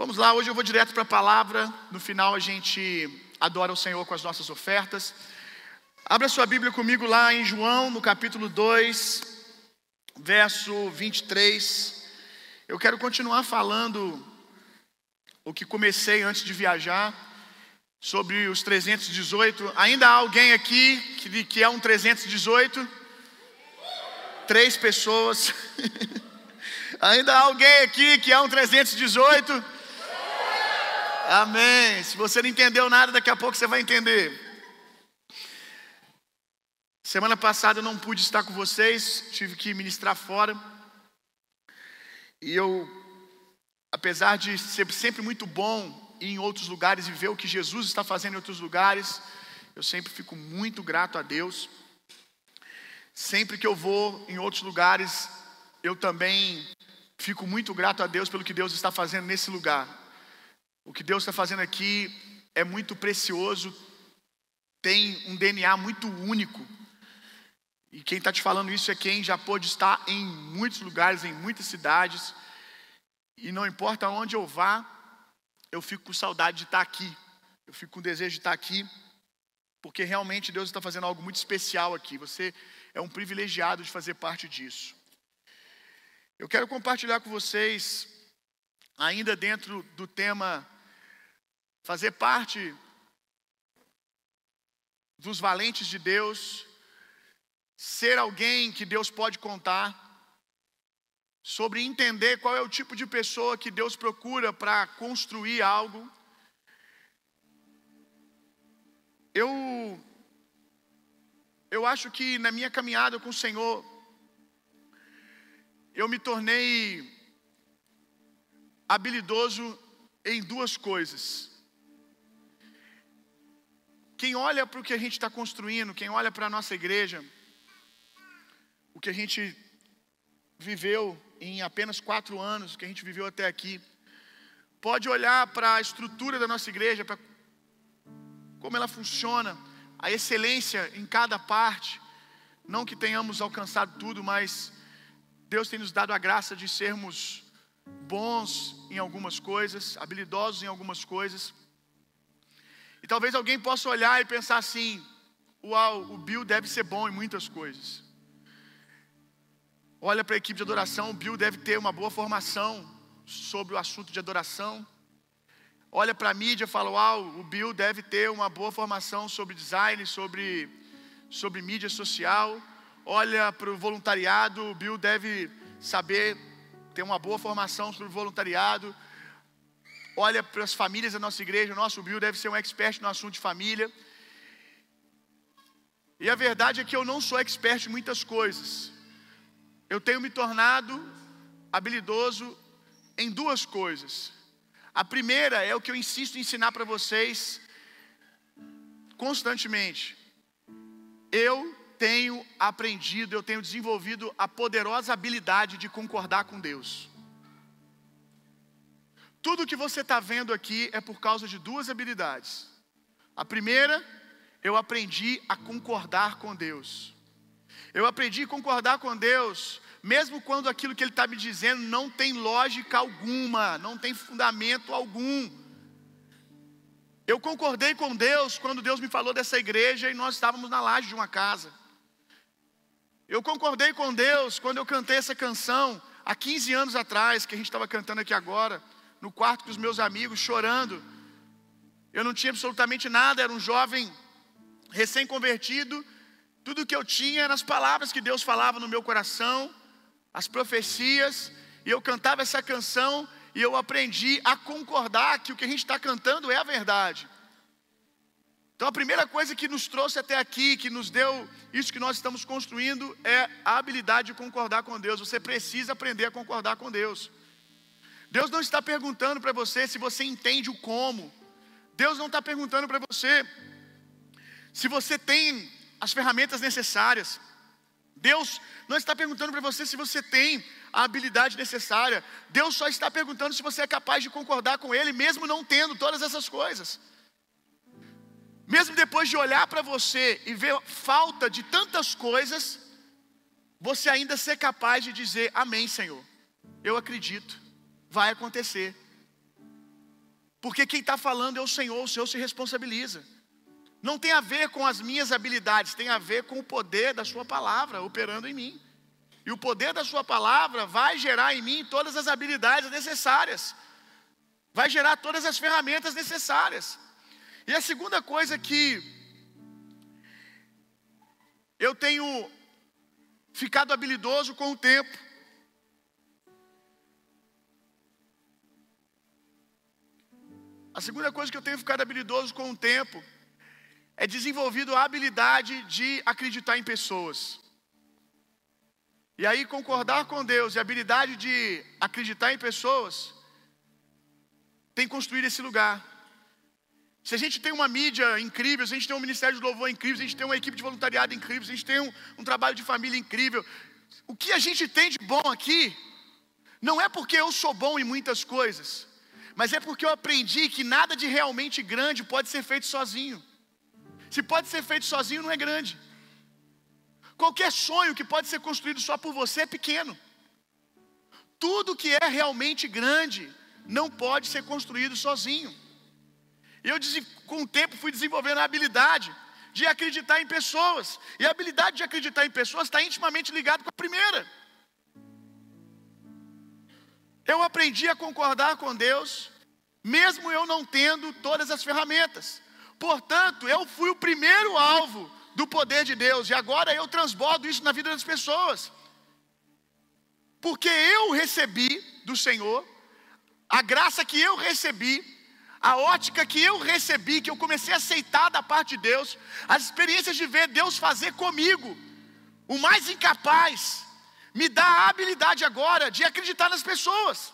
Vamos lá, hoje eu vou direto para a palavra. No final a gente adora o Senhor com as nossas ofertas. Abra sua Bíblia comigo lá em João, no capítulo 2, verso 23. Eu quero continuar falando o que comecei antes de viajar sobre os 318. Ainda há alguém aqui que, que é um 318? Três pessoas. Ainda há alguém aqui que é um 318? Amém. Se você não entendeu nada, daqui a pouco você vai entender. Semana passada eu não pude estar com vocês, tive que ministrar fora. E eu, apesar de ser sempre muito bom ir em outros lugares e ver o que Jesus está fazendo em outros lugares, eu sempre fico muito grato a Deus. Sempre que eu vou em outros lugares, eu também fico muito grato a Deus pelo que Deus está fazendo nesse lugar. O que Deus está fazendo aqui é muito precioso, tem um DNA muito único. E quem está te falando isso é quem já pôde estar em muitos lugares, em muitas cidades. E não importa onde eu vá, eu fico com saudade de estar aqui. Eu fico com desejo de estar aqui, porque realmente Deus está fazendo algo muito especial aqui. Você é um privilegiado de fazer parte disso. Eu quero compartilhar com vocês, ainda dentro do tema fazer parte dos valentes de Deus, ser alguém que Deus pode contar, sobre entender qual é o tipo de pessoa que Deus procura para construir algo. Eu eu acho que na minha caminhada com o Senhor eu me tornei habilidoso em duas coisas. Quem olha para o que a gente está construindo, quem olha para a nossa igreja, o que a gente viveu em apenas quatro anos, o que a gente viveu até aqui, pode olhar para a estrutura da nossa igreja, para como ela funciona, a excelência em cada parte. Não que tenhamos alcançado tudo, mas Deus tem nos dado a graça de sermos bons em algumas coisas, habilidosos em algumas coisas. E talvez alguém possa olhar e pensar assim: uau, o Bill deve ser bom em muitas coisas. Olha para a equipe de adoração, o Bill deve ter uma boa formação sobre o assunto de adoração. Olha para a mídia e fala: Uau, o Bill deve ter uma boa formação sobre design, sobre, sobre mídia social. Olha para o voluntariado, o Bill deve saber ter uma boa formação sobre voluntariado olha para as famílias da nossa igreja, o nosso Bill deve ser um expert no assunto de família. E a verdade é que eu não sou expert em muitas coisas. Eu tenho me tornado habilidoso em duas coisas. A primeira é o que eu insisto em ensinar para vocês constantemente. Eu tenho aprendido, eu tenho desenvolvido a poderosa habilidade de concordar com Deus. Tudo que você está vendo aqui é por causa de duas habilidades. A primeira, eu aprendi a concordar com Deus. Eu aprendi a concordar com Deus, mesmo quando aquilo que Ele está me dizendo não tem lógica alguma, não tem fundamento algum. Eu concordei com Deus quando Deus me falou dessa igreja e nós estávamos na laje de uma casa. Eu concordei com Deus quando eu cantei essa canção há 15 anos atrás, que a gente estava cantando aqui agora no quarto com os meus amigos, chorando. Eu não tinha absolutamente nada, era um jovem recém-convertido. Tudo que eu tinha eram as palavras que Deus falava no meu coração, as profecias, e eu cantava essa canção e eu aprendi a concordar que o que a gente está cantando é a verdade. Então a primeira coisa que nos trouxe até aqui, que nos deu isso que nós estamos construindo, é a habilidade de concordar com Deus. Você precisa aprender a concordar com Deus. Deus não está perguntando para você se você entende o como. Deus não está perguntando para você se você tem as ferramentas necessárias. Deus não está perguntando para você se você tem a habilidade necessária. Deus só está perguntando se você é capaz de concordar com Ele, mesmo não tendo todas essas coisas. Mesmo depois de olhar para você e ver falta de tantas coisas, você ainda ser capaz de dizer: Amém, Senhor. Eu acredito vai acontecer. Porque quem está falando é o Senhor, o Senhor se responsabiliza. Não tem a ver com as minhas habilidades, tem a ver com o poder da Sua palavra operando em mim. E o poder da Sua palavra vai gerar em mim todas as habilidades necessárias, vai gerar todas as ferramentas necessárias. E a segunda coisa que eu tenho ficado habilidoso com o tempo A segunda coisa que eu tenho ficado habilidoso com o tempo é desenvolvido a habilidade de acreditar em pessoas. E aí, concordar com Deus e a habilidade de acreditar em pessoas tem construído esse lugar. Se a gente tem uma mídia incrível, se a gente tem um ministério de louvor incrível, se a gente tem uma equipe de voluntariado incrível, se a gente tem um, um trabalho de família incrível, o que a gente tem de bom aqui não é porque eu sou bom em muitas coisas, mas é porque eu aprendi que nada de realmente grande pode ser feito sozinho. Se pode ser feito sozinho, não é grande. Qualquer sonho que pode ser construído só por você é pequeno. Tudo que é realmente grande não pode ser construído sozinho. Eu, com o tempo, fui desenvolvendo a habilidade de acreditar em pessoas. E a habilidade de acreditar em pessoas está intimamente ligada com a primeira. Eu aprendi a concordar com Deus, mesmo eu não tendo todas as ferramentas. Portanto, eu fui o primeiro alvo do poder de Deus, e agora eu transbordo isso na vida das pessoas. Porque eu recebi do Senhor, a graça que eu recebi, a ótica que eu recebi, que eu comecei a aceitar da parte de Deus, as experiências de ver Deus fazer comigo, o mais incapaz, me dá a habilidade agora de acreditar nas pessoas,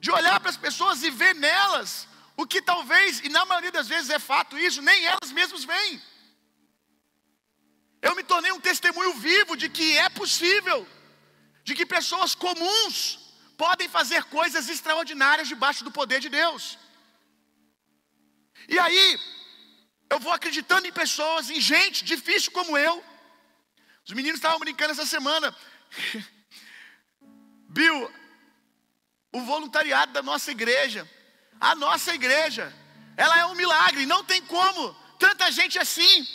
de olhar para as pessoas e ver nelas o que talvez, e na maioria das vezes é fato isso, nem elas mesmas veem. Eu me tornei um testemunho vivo de que é possível, de que pessoas comuns podem fazer coisas extraordinárias debaixo do poder de Deus. E aí, eu vou acreditando em pessoas, em gente difícil como eu, os meninos estavam brincando essa semana. Bill, o voluntariado da nossa igreja, a nossa igreja, ela é um milagre. Não tem como tanta gente assim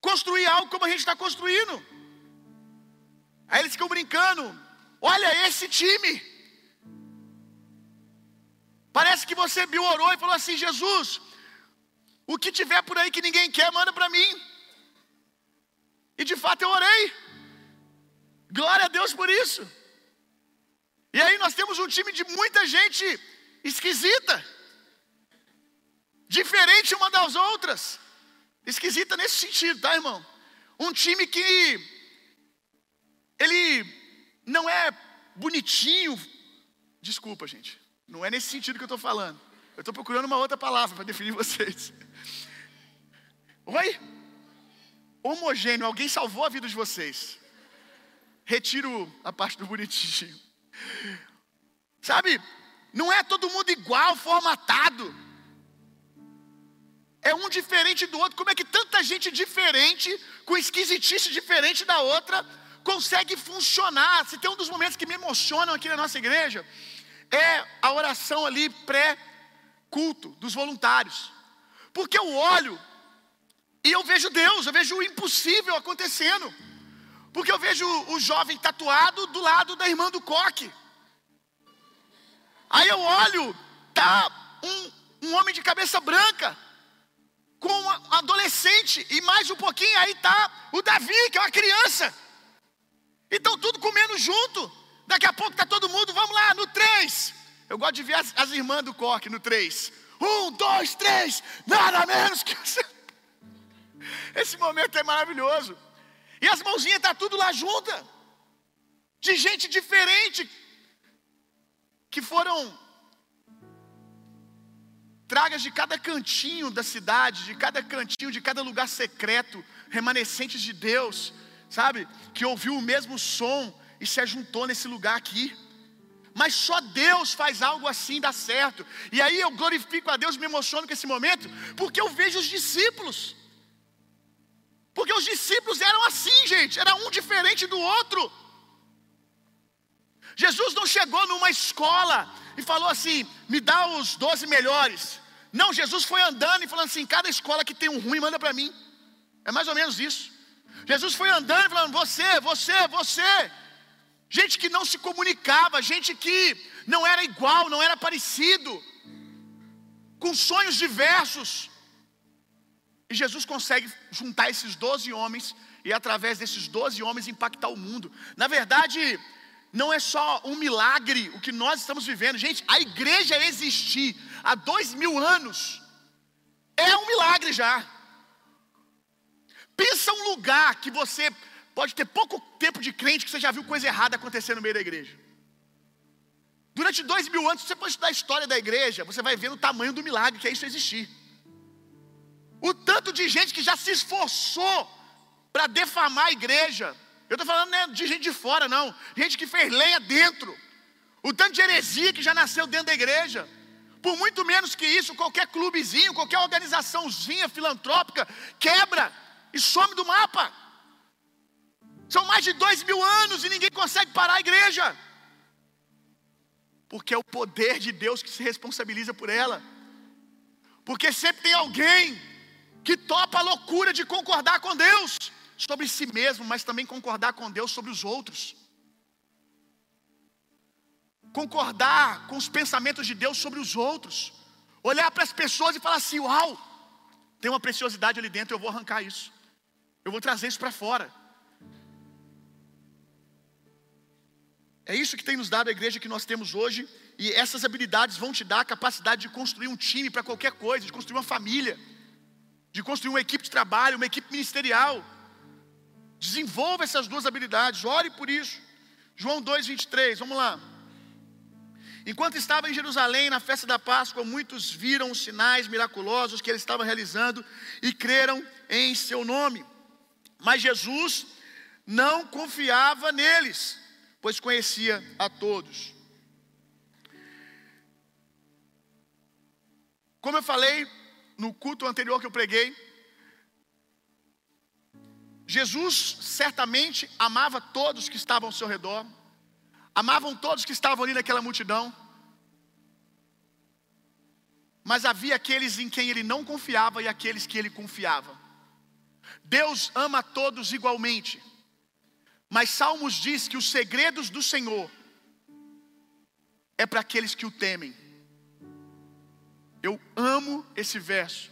construir algo como a gente está construindo. Aí eles ficam brincando. Olha esse time. Parece que você Bill orou e falou assim: Jesus, o que tiver por aí que ninguém quer, manda para mim. E de fato eu orei. Glória a Deus por isso. E aí nós temos um time de muita gente esquisita, diferente uma das outras. Esquisita nesse sentido, tá, irmão? Um time que ele não é bonitinho. Desculpa, gente. Não é nesse sentido que eu estou falando. Eu estou procurando uma outra palavra para definir vocês. Oi? Homogêneo, alguém salvou a vida de vocês. Retiro a parte do bonitinho. Sabe, não é todo mundo igual, formatado. É um diferente do outro. Como é que tanta gente diferente, com esquisitice diferente da outra, consegue funcionar? Se tem um dos momentos que me emocionam aqui na nossa igreja, é a oração ali pré-culto dos voluntários. Porque eu olho e eu vejo Deus, eu vejo o impossível acontecendo. Porque eu vejo o jovem tatuado do lado da irmã do coque. Aí eu olho, tá um, um homem de cabeça branca, com um adolescente, e mais um pouquinho aí tá o Davi, que é uma criança. Então tudo comendo junto. Daqui a pouco tá todo mundo, vamos lá, no três. Eu gosto de ver as, as irmãs do coque no três. Um, dois, três, nada menos que. Esse momento é maravilhoso. E as mãozinhas tá tudo lá junta. De gente diferente. Que foram tragas de cada cantinho da cidade, de cada cantinho, de cada lugar secreto, remanescentes de Deus, sabe? Que ouviu o mesmo som e se ajuntou nesse lugar aqui. Mas só Deus faz algo assim dar certo. E aí eu glorifico a Deus, me emociono com esse momento, porque eu vejo os discípulos. Porque os discípulos eram assim, gente, era um diferente do outro. Jesus não chegou numa escola e falou assim: me dá os doze melhores. Não, Jesus foi andando e falando assim: cada escola que tem um ruim, manda para mim. É mais ou menos isso. Jesus foi andando e falando: você, você, você. Gente que não se comunicava, gente que não era igual, não era parecido, com sonhos diversos. E Jesus consegue juntar esses doze homens e através desses doze homens impactar o mundo. Na verdade, não é só um milagre o que nós estamos vivendo. Gente, a igreja existir há dois mil anos é um milagre já. Pensa um lugar que você pode ter pouco tempo de crente que você já viu coisa errada acontecer no meio da igreja. Durante dois mil anos, você pode estudar a história da igreja, você vai ver o tamanho do milagre que é isso existir. O tanto de gente que já se esforçou para defamar a igreja. Eu estou falando não é de gente de fora, não. Gente que fez lenha dentro. O tanto de heresia que já nasceu dentro da igreja. Por muito menos que isso, qualquer clubezinho, qualquer organizaçãozinha filantrópica quebra e some do mapa. São mais de dois mil anos e ninguém consegue parar a igreja. Porque é o poder de Deus que se responsabiliza por ela. Porque sempre tem alguém que topa a loucura de concordar com Deus sobre si mesmo, mas também concordar com Deus sobre os outros. Concordar com os pensamentos de Deus sobre os outros. Olhar para as pessoas e falar assim: Uau, tem uma preciosidade ali dentro, eu vou arrancar isso. Eu vou trazer isso para fora. É isso que tem nos dado a igreja que nós temos hoje, e essas habilidades vão te dar a capacidade de construir um time para qualquer coisa, de construir uma família, de construir uma equipe de trabalho, uma equipe ministerial. Desenvolva essas duas habilidades, ore por isso. João 2,23, vamos lá. Enquanto estava em Jerusalém na festa da Páscoa, muitos viram os sinais miraculosos que ele estava realizando e creram em seu nome. Mas Jesus não confiava neles, pois conhecia a todos. Como eu falei no culto anterior que eu preguei, Jesus certamente amava todos que estavam ao seu redor, amavam todos que estavam ali naquela multidão, mas havia aqueles em quem ele não confiava e aqueles que ele confiava. Deus ama todos igualmente, mas Salmos diz que os segredos do Senhor é para aqueles que o temem. Eu amo esse verso.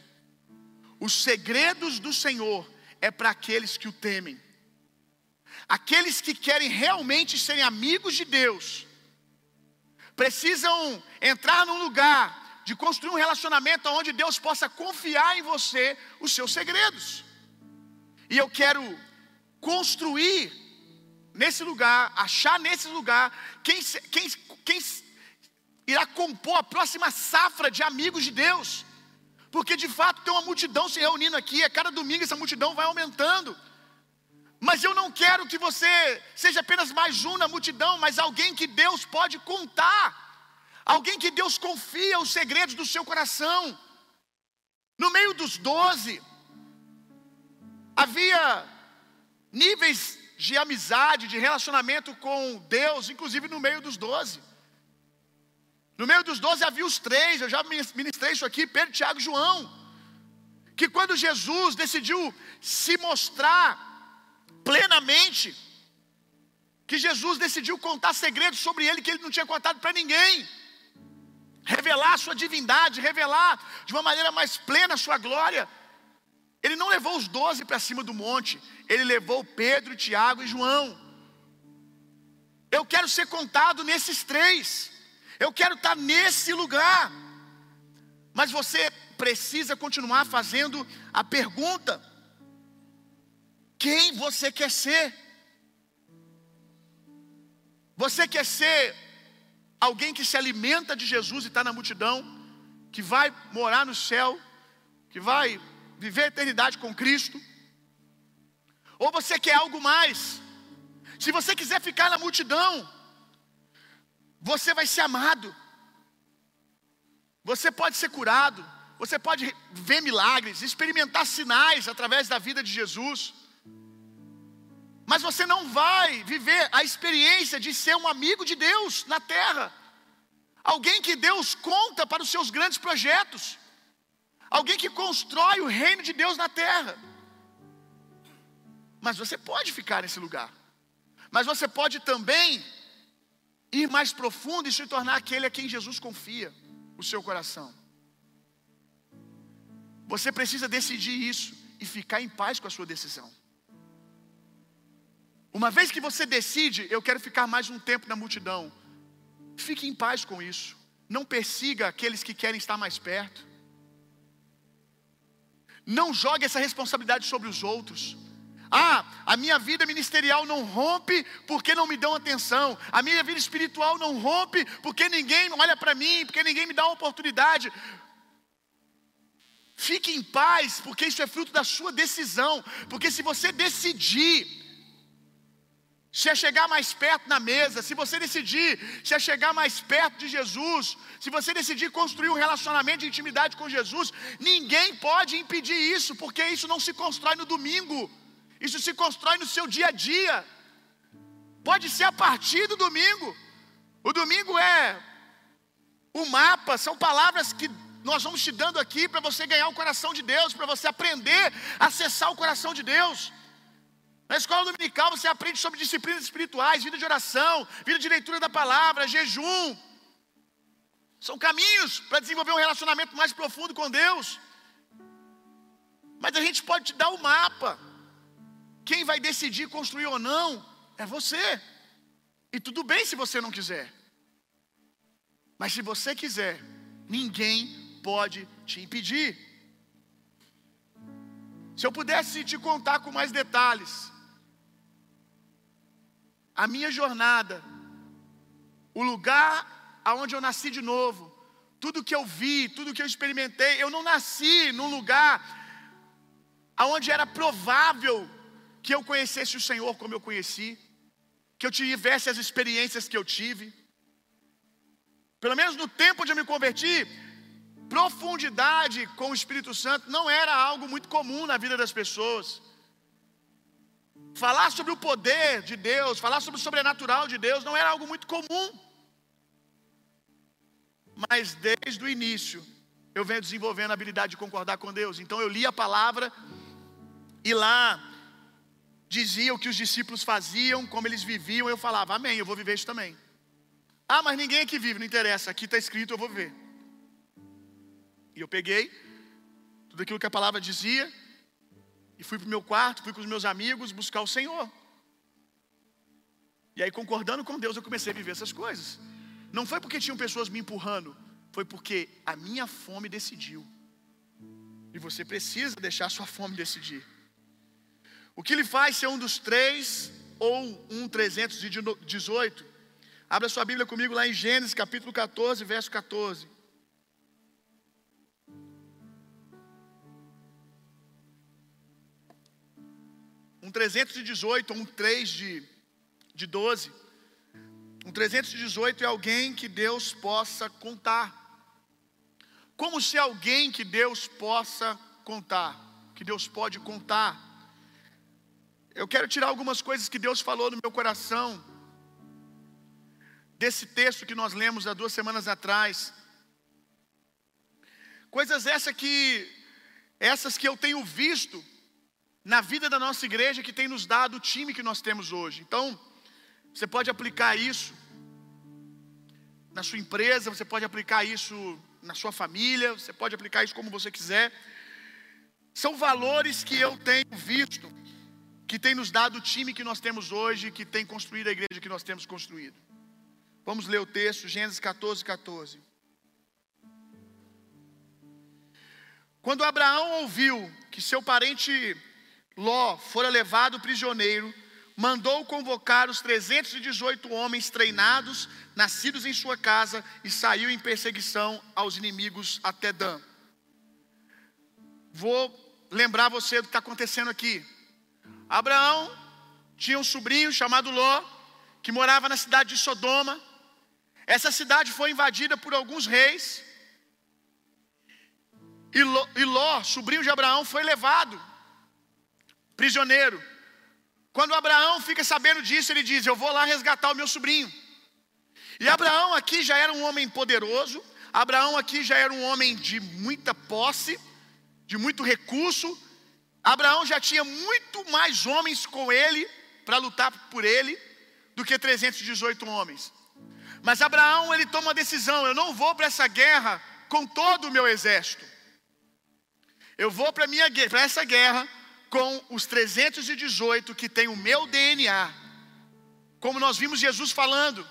Os segredos do Senhor é para aqueles que o temem. Aqueles que querem realmente serem amigos de Deus, precisam entrar num lugar de construir um relacionamento onde Deus possa confiar em você os seus segredos. E eu quero construir nesse lugar, achar nesse lugar quem, quem, quem irá compor a próxima safra de amigos de Deus. Porque de fato tem uma multidão se reunindo aqui, a cada domingo essa multidão vai aumentando. Mas eu não quero que você seja apenas mais um na multidão, mas alguém que Deus pode contar. Alguém que Deus confia os segredos do seu coração. No meio dos doze, havia níveis de amizade, de relacionamento com Deus, inclusive no meio dos doze. No meio dos doze havia os três, eu já ministrei isso aqui, Pedro, Tiago e João. Que quando Jesus decidiu se mostrar plenamente, que Jesus decidiu contar segredos sobre ele que ele não tinha contado para ninguém, revelar a sua divindade, revelar de uma maneira mais plena a sua glória. Ele não levou os doze para cima do monte, ele levou Pedro, Tiago e João. Eu quero ser contado nesses três. Eu quero estar nesse lugar. Mas você precisa continuar fazendo a pergunta: quem você quer ser? Você quer ser alguém que se alimenta de Jesus e está na multidão, que vai morar no céu, que vai viver a eternidade com Cristo? Ou você quer algo mais? Se você quiser ficar na multidão, você vai ser amado. Você pode ser curado. Você pode ver milagres, experimentar sinais através da vida de Jesus. Mas você não vai viver a experiência de ser um amigo de Deus na terra. Alguém que Deus conta para os seus grandes projetos. Alguém que constrói o reino de Deus na terra. Mas você pode ficar nesse lugar. Mas você pode também ir mais profundo e se tornar aquele a quem Jesus confia o seu coração. Você precisa decidir isso e ficar em paz com a sua decisão. Uma vez que você decide, eu quero ficar mais um tempo na multidão, fique em paz com isso. Não persiga aqueles que querem estar mais perto. Não jogue essa responsabilidade sobre os outros. Ah, a minha vida ministerial não rompe porque não me dão atenção. A minha vida espiritual não rompe porque ninguém olha para mim, porque ninguém me dá uma oportunidade. Fique em paz, porque isso é fruto da sua decisão. Porque se você decidir se é chegar mais perto na mesa, se você decidir se é chegar mais perto de Jesus, se você decidir construir um relacionamento de intimidade com Jesus, ninguém pode impedir isso, porque isso não se constrói no domingo, isso se constrói no seu dia a dia. Pode ser a partir do domingo. O domingo é o mapa, são palavras que nós vamos te dando aqui para você ganhar o coração de Deus, para você aprender a acessar o coração de Deus. Na escola dominical você aprende sobre disciplinas espirituais, vida de oração, vida de leitura da palavra, jejum. São caminhos para desenvolver um relacionamento mais profundo com Deus. Mas a gente pode te dar o um mapa. Quem vai decidir construir ou não é você. E tudo bem se você não quiser. Mas se você quiser, ninguém pode te impedir. Se eu pudesse te contar com mais detalhes, a minha jornada, o lugar aonde eu nasci de novo, tudo que eu vi, tudo que eu experimentei, eu não nasci num lugar aonde era provável que eu conhecesse o Senhor como eu conheci, que eu tivesse as experiências que eu tive. Pelo menos no tempo onde eu me converti, profundidade com o Espírito Santo não era algo muito comum na vida das pessoas. Falar sobre o poder de Deus, falar sobre o sobrenatural de Deus não era algo muito comum. Mas desde o início eu venho desenvolvendo a habilidade de concordar com Deus. Então eu li a palavra e lá dizia o que os discípulos faziam, como eles viviam, eu falava, amém, eu vou viver isso também. Ah, mas ninguém aqui vive, não interessa, aqui está escrito, eu vou ver. E eu peguei tudo aquilo que a palavra dizia e fui para o meu quarto, fui com os meus amigos buscar o Senhor. E aí, concordando com Deus, eu comecei a viver essas coisas. Não foi porque tinham pessoas me empurrando, foi porque a minha fome decidiu. E você precisa deixar a sua fome decidir. O que lhe faz ser um dos três ou um 318? Abra sua Bíblia comigo lá em Gênesis capítulo 14, verso 14. Um 318 ou um 3 de, de 12. Um 318 é alguém que Deus possa contar. Como se alguém que Deus possa contar, que Deus pode contar. Eu quero tirar algumas coisas que Deus falou no meu coração, desse texto que nós lemos há duas semanas atrás. Coisas essas que, essas que eu tenho visto na vida da nossa igreja que tem nos dado o time que nós temos hoje. Então, você pode aplicar isso na sua empresa, você pode aplicar isso na sua família, você pode aplicar isso como você quiser. São valores que eu tenho visto, que tem nos dado o time que nós temos hoje, que tem construído a igreja que nós temos construído. Vamos ler o texto, Gênesis 14, 14. Quando Abraão ouviu que seu parente Ló fora levado prisioneiro, mandou convocar os 318 homens treinados, nascidos em sua casa, e saiu em perseguição aos inimigos até Dan. Vou lembrar você do que está acontecendo aqui. Abraão tinha um sobrinho chamado Ló, que morava na cidade de Sodoma. Essa cidade foi invadida por alguns reis. E Ló, e Ló sobrinho de Abraão, foi levado prisioneiro. Quando Abraão fica sabendo disso, ele diz: Eu vou lá resgatar o meu sobrinho. E Abraão aqui já era um homem poderoso, Abraão aqui já era um homem de muita posse, de muito recurso. Abraão já tinha muito mais homens com ele para lutar por ele do que 318 homens. Mas Abraão ele toma uma decisão: eu não vou para essa guerra com todo o meu exército. Eu vou para essa guerra com os 318 que tem o meu DNA. Como nós vimos Jesus falando.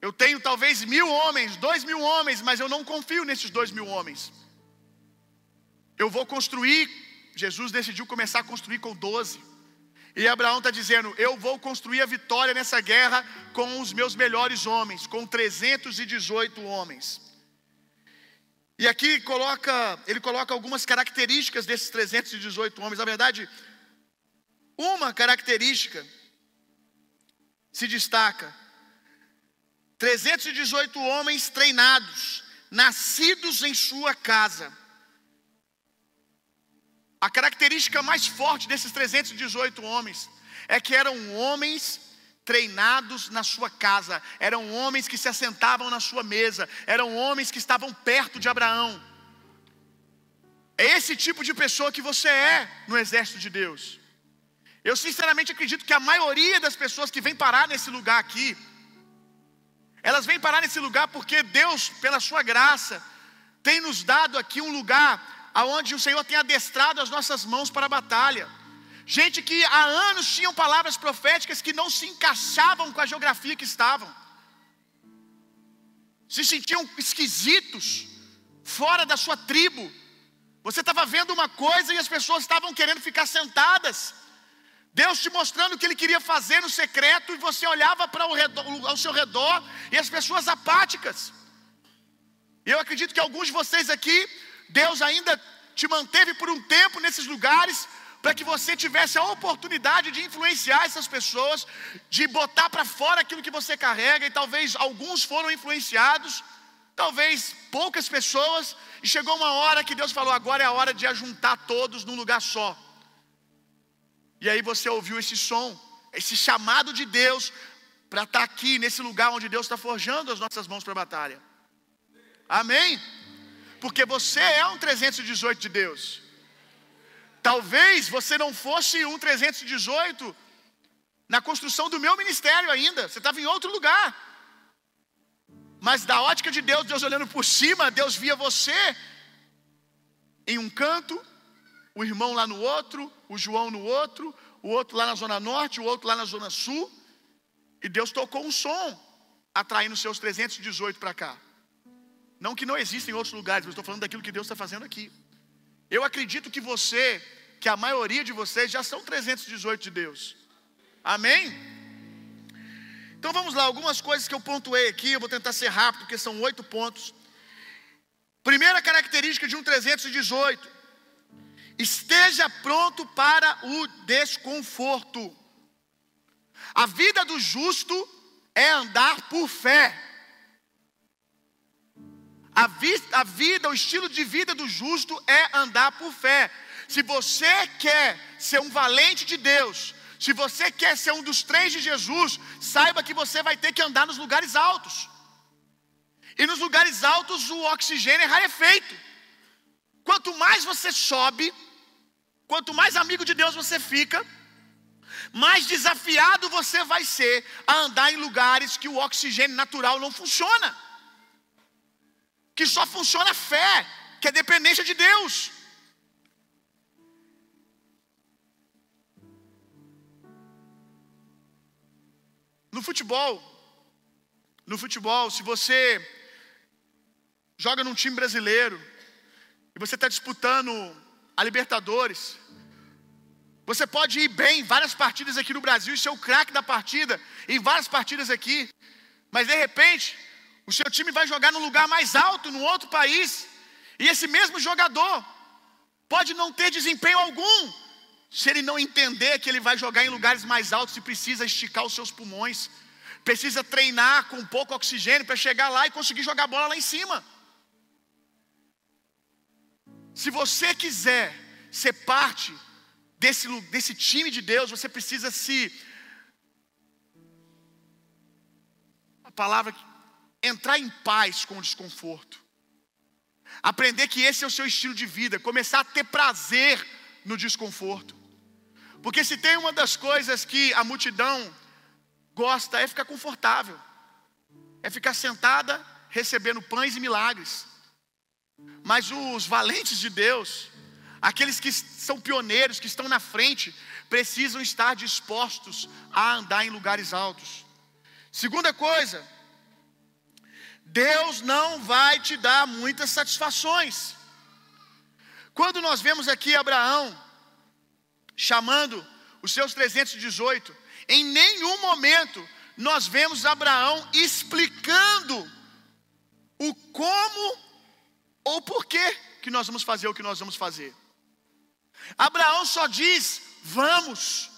Eu tenho talvez mil homens, dois mil homens, mas eu não confio nesses dois mil homens. Eu vou construir. Jesus decidiu começar a construir com doze. E Abraão está dizendo: Eu vou construir a vitória nessa guerra com os meus melhores homens, com 318 homens. E aqui coloca, ele coloca algumas características desses 318 homens. Na verdade, uma característica se destaca: 318 homens treinados, nascidos em sua casa. A característica mais forte desses 318 homens é que eram homens treinados na sua casa, eram homens que se assentavam na sua mesa, eram homens que estavam perto de Abraão. É esse tipo de pessoa que você é no exército de Deus. Eu sinceramente acredito que a maioria das pessoas que vem parar nesse lugar aqui, elas vêm parar nesse lugar porque Deus, pela sua graça, tem nos dado aqui um lugar aonde o Senhor tem adestrado as nossas mãos para a batalha. Gente que há anos tinham palavras proféticas que não se encaixavam com a geografia que estavam. Se sentiam esquisitos, fora da sua tribo. Você estava vendo uma coisa e as pessoas estavam querendo ficar sentadas. Deus te mostrando o que Ele queria fazer no secreto e você olhava para ao seu redor e as pessoas apáticas. Eu acredito que alguns de vocês aqui, Deus ainda te manteve por um tempo nesses lugares para que você tivesse a oportunidade de influenciar essas pessoas, de botar para fora aquilo que você carrega, e talvez alguns foram influenciados, talvez poucas pessoas, e chegou uma hora que Deus falou: agora é a hora de ajuntar todos num lugar só. E aí você ouviu esse som, esse chamado de Deus para estar tá aqui nesse lugar onde Deus está forjando as nossas mãos para a batalha. Amém? Porque você é um 318 de Deus. Talvez você não fosse um 318 na construção do meu ministério ainda. Você estava em outro lugar. Mas da ótica de Deus, Deus olhando por cima, Deus via você em um canto, o irmão lá no outro, o João no outro, o outro lá na zona norte, o outro lá na zona sul. E Deus tocou um som, atraindo seus 318 para cá. Não que não existem em outros lugares, mas estou falando daquilo que Deus está fazendo aqui. Eu acredito que você, que a maioria de vocês já são 318 de Deus. Amém? Então vamos lá, algumas coisas que eu pontuei aqui, eu vou tentar ser rápido, porque são oito pontos. Primeira característica de um 318 Esteja pronto para o desconforto. A vida do justo é andar por fé. A, vi, a vida, o estilo de vida do justo é andar por fé. Se você quer ser um valente de Deus, se você quer ser um dos três de Jesus, saiba que você vai ter que andar nos lugares altos. E nos lugares altos o oxigênio é rarefeito. Quanto mais você sobe, Quanto mais amigo de Deus você fica, mais desafiado você vai ser a andar em lugares que o oxigênio natural não funciona. Que só funciona a fé, que é dependência de Deus. No futebol, no futebol, se você joga num time brasileiro e você está disputando a Libertadores. Você pode ir bem em várias partidas aqui no Brasil e ser o craque da partida, em várias partidas aqui, mas de repente, o seu time vai jogar no lugar mais alto, num outro país, e esse mesmo jogador pode não ter desempenho algum, se ele não entender que ele vai jogar em lugares mais altos e precisa esticar os seus pulmões, precisa treinar com pouco oxigênio para chegar lá e conseguir jogar bola lá em cima. Se você quiser ser parte desse, desse time de Deus, você precisa se. A palavra. Entrar em paz com o desconforto. Aprender que esse é o seu estilo de vida. Começar a ter prazer no desconforto. Porque se tem uma das coisas que a multidão gosta é ficar confortável, é ficar sentada recebendo pães e milagres. Mas os valentes de Deus, aqueles que são pioneiros, que estão na frente, precisam estar dispostos a andar em lugares altos. Segunda coisa, Deus não vai te dar muitas satisfações. Quando nós vemos aqui Abraão chamando os seus 318, em nenhum momento nós vemos Abraão explicando o como ou porquê que nós vamos fazer o que nós vamos fazer. Abraão só diz: vamos.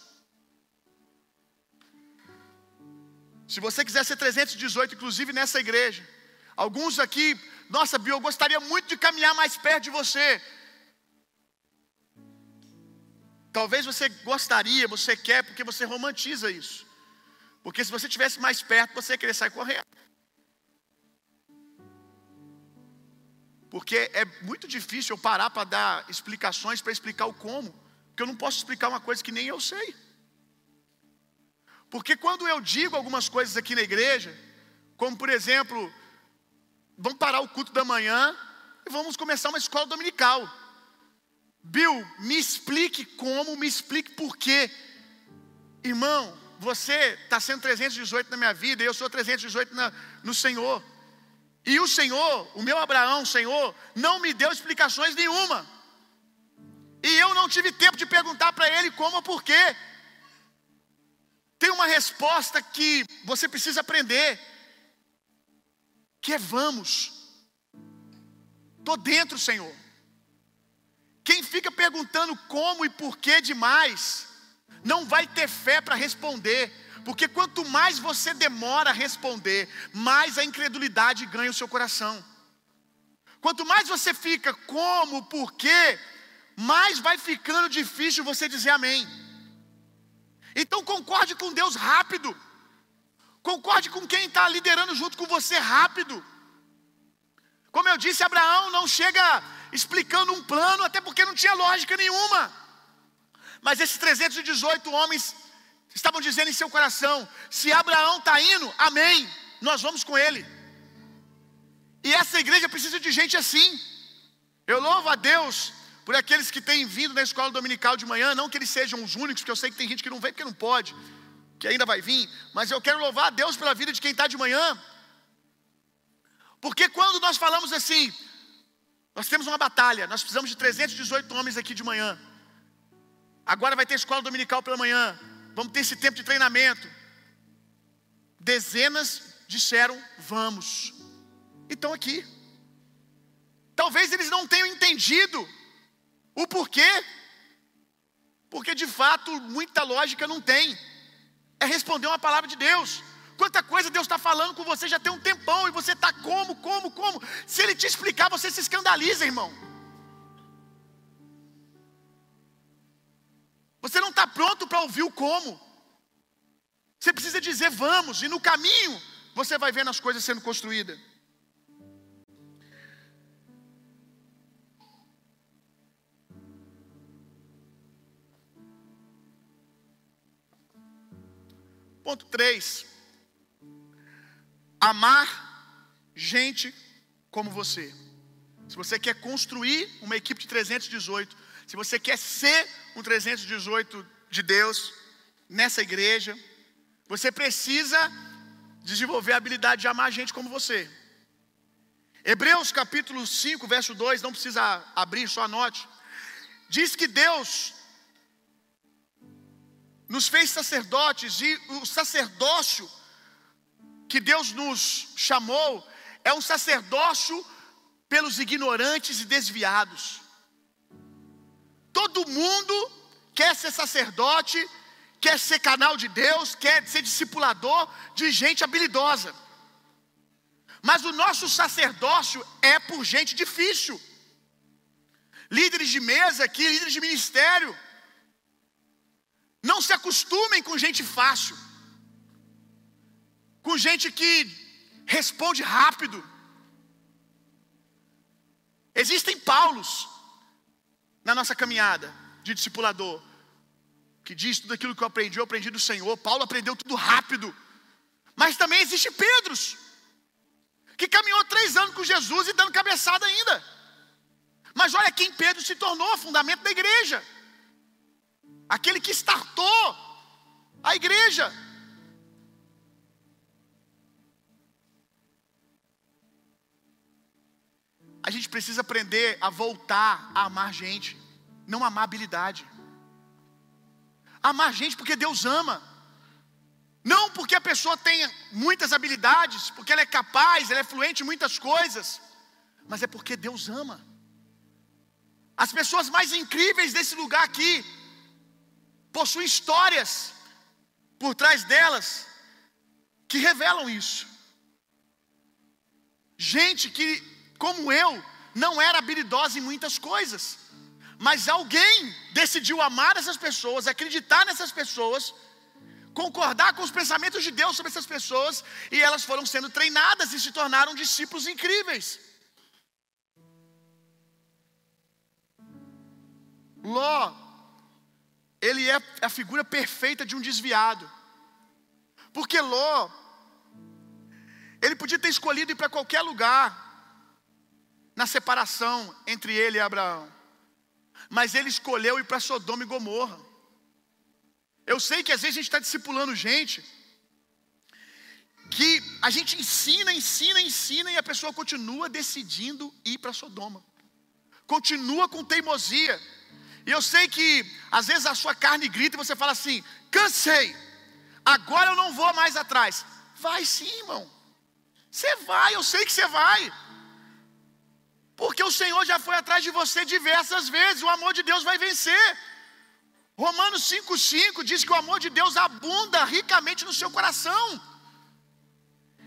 Se você quiser ser 318, inclusive nessa igreja, alguns aqui, nossa, Bio, eu gostaria muito de caminhar mais perto de você. Talvez você gostaria, você quer, porque você romantiza isso. Porque se você estivesse mais perto, você ia querer sair correndo. Porque é muito difícil eu parar para dar explicações para explicar o como. Porque eu não posso explicar uma coisa que nem eu sei. Porque quando eu digo algumas coisas aqui na igreja, como por exemplo, vamos parar o culto da manhã e vamos começar uma escola dominical. Bill, me explique como, me explique por quê. Irmão, você está sendo 318 na minha vida e eu sou 318 na, no Senhor. E o Senhor, o meu Abraão, o Senhor, não me deu explicações nenhuma. E eu não tive tempo de perguntar para ele como ou porquê. Tem uma resposta que você precisa aprender. Que é vamos. Estou dentro, Senhor. Quem fica perguntando como e porquê demais, não vai ter fé para responder. Porque quanto mais você demora a responder, mais a incredulidade ganha o seu coração. Quanto mais você fica como, porquê, mais vai ficando difícil você dizer amém. Então concorde com Deus rápido. Concorde com quem está liderando junto com você rápido. Como eu disse, Abraão não chega explicando um plano, até porque não tinha lógica nenhuma. Mas esses 318 homens estavam dizendo em seu coração: se Abraão está indo, amém, nós vamos com ele. E essa igreja precisa de gente assim. Eu louvo a Deus por aqueles que têm vindo na escola dominical de manhã, não que eles sejam os únicos, porque eu sei que tem gente que não vem porque não pode, que ainda vai vir, mas eu quero louvar a Deus pela vida de quem está de manhã, porque quando nós falamos assim, nós temos uma batalha, nós precisamos de 318 homens aqui de manhã. Agora vai ter escola dominical pela manhã. Vamos ter esse tempo de treinamento. Dezenas disseram vamos. E estão aqui. Talvez eles não tenham entendido o porquê. Porque de fato muita lógica não tem. É responder uma palavra de Deus. Quanta coisa Deus está falando com você já tem um tempão e você está como, como, como. Se Ele te explicar, você se escandaliza, irmão. Você não está pronto para ouvir o como. Você precisa dizer vamos, e no caminho você vai vendo as coisas sendo construídas. Ponto 3 amar gente como você. Se você quer construir uma equipe de 318, se você quer ser um 318 de Deus nessa igreja, você precisa desenvolver a habilidade de amar gente como você. Hebreus capítulo 5, verso 2, não precisa abrir, só anote. Diz que Deus nos fez sacerdotes e o sacerdócio que Deus nos chamou é um sacerdócio pelos ignorantes e desviados. Todo mundo quer ser sacerdote, quer ser canal de Deus, quer ser discipulador de gente habilidosa. Mas o nosso sacerdócio é por gente difícil. Líderes de mesa aqui, líderes de ministério, Não se acostumem com gente fácil, com gente que responde rápido. Existem Paulos na nossa caminhada de discipulador, que diz tudo aquilo que eu aprendi, eu aprendi do Senhor. Paulo aprendeu tudo rápido. Mas também existe Pedros, que caminhou três anos com Jesus e dando cabeçada ainda. Mas olha quem Pedro se tornou, fundamento da igreja. Aquele que startou a igreja. A gente precisa aprender a voltar a amar gente, não amar habilidade. Amar gente porque Deus ama. Não porque a pessoa tenha muitas habilidades, porque ela é capaz, ela é fluente em muitas coisas, mas é porque Deus ama. As pessoas mais incríveis desse lugar aqui possuem histórias por trás delas que revelam isso. Gente que, como eu, não era habilidosa em muitas coisas, mas alguém decidiu amar essas pessoas, acreditar nessas pessoas concordar com os pensamentos de Deus sobre essas pessoas, e elas foram sendo treinadas e se tornaram discípulos incríveis. Ló, ele é a figura perfeita de um desviado, porque Ló, ele podia ter escolhido ir para qualquer lugar, na separação entre ele e Abraão, mas ele escolheu ir para Sodoma e Gomorra. Eu sei que às vezes a gente está discipulando gente que a gente ensina, ensina, ensina e a pessoa continua decidindo ir para Sodoma. Continua com teimosia. E eu sei que às vezes a sua carne grita e você fala assim: cansei, agora eu não vou mais atrás. Vai sim, irmão. Você vai, eu sei que você vai. Porque o Senhor já foi atrás de você diversas vezes, o amor de Deus vai vencer. Romanos 5,5 diz que o amor de Deus abunda ricamente no seu coração.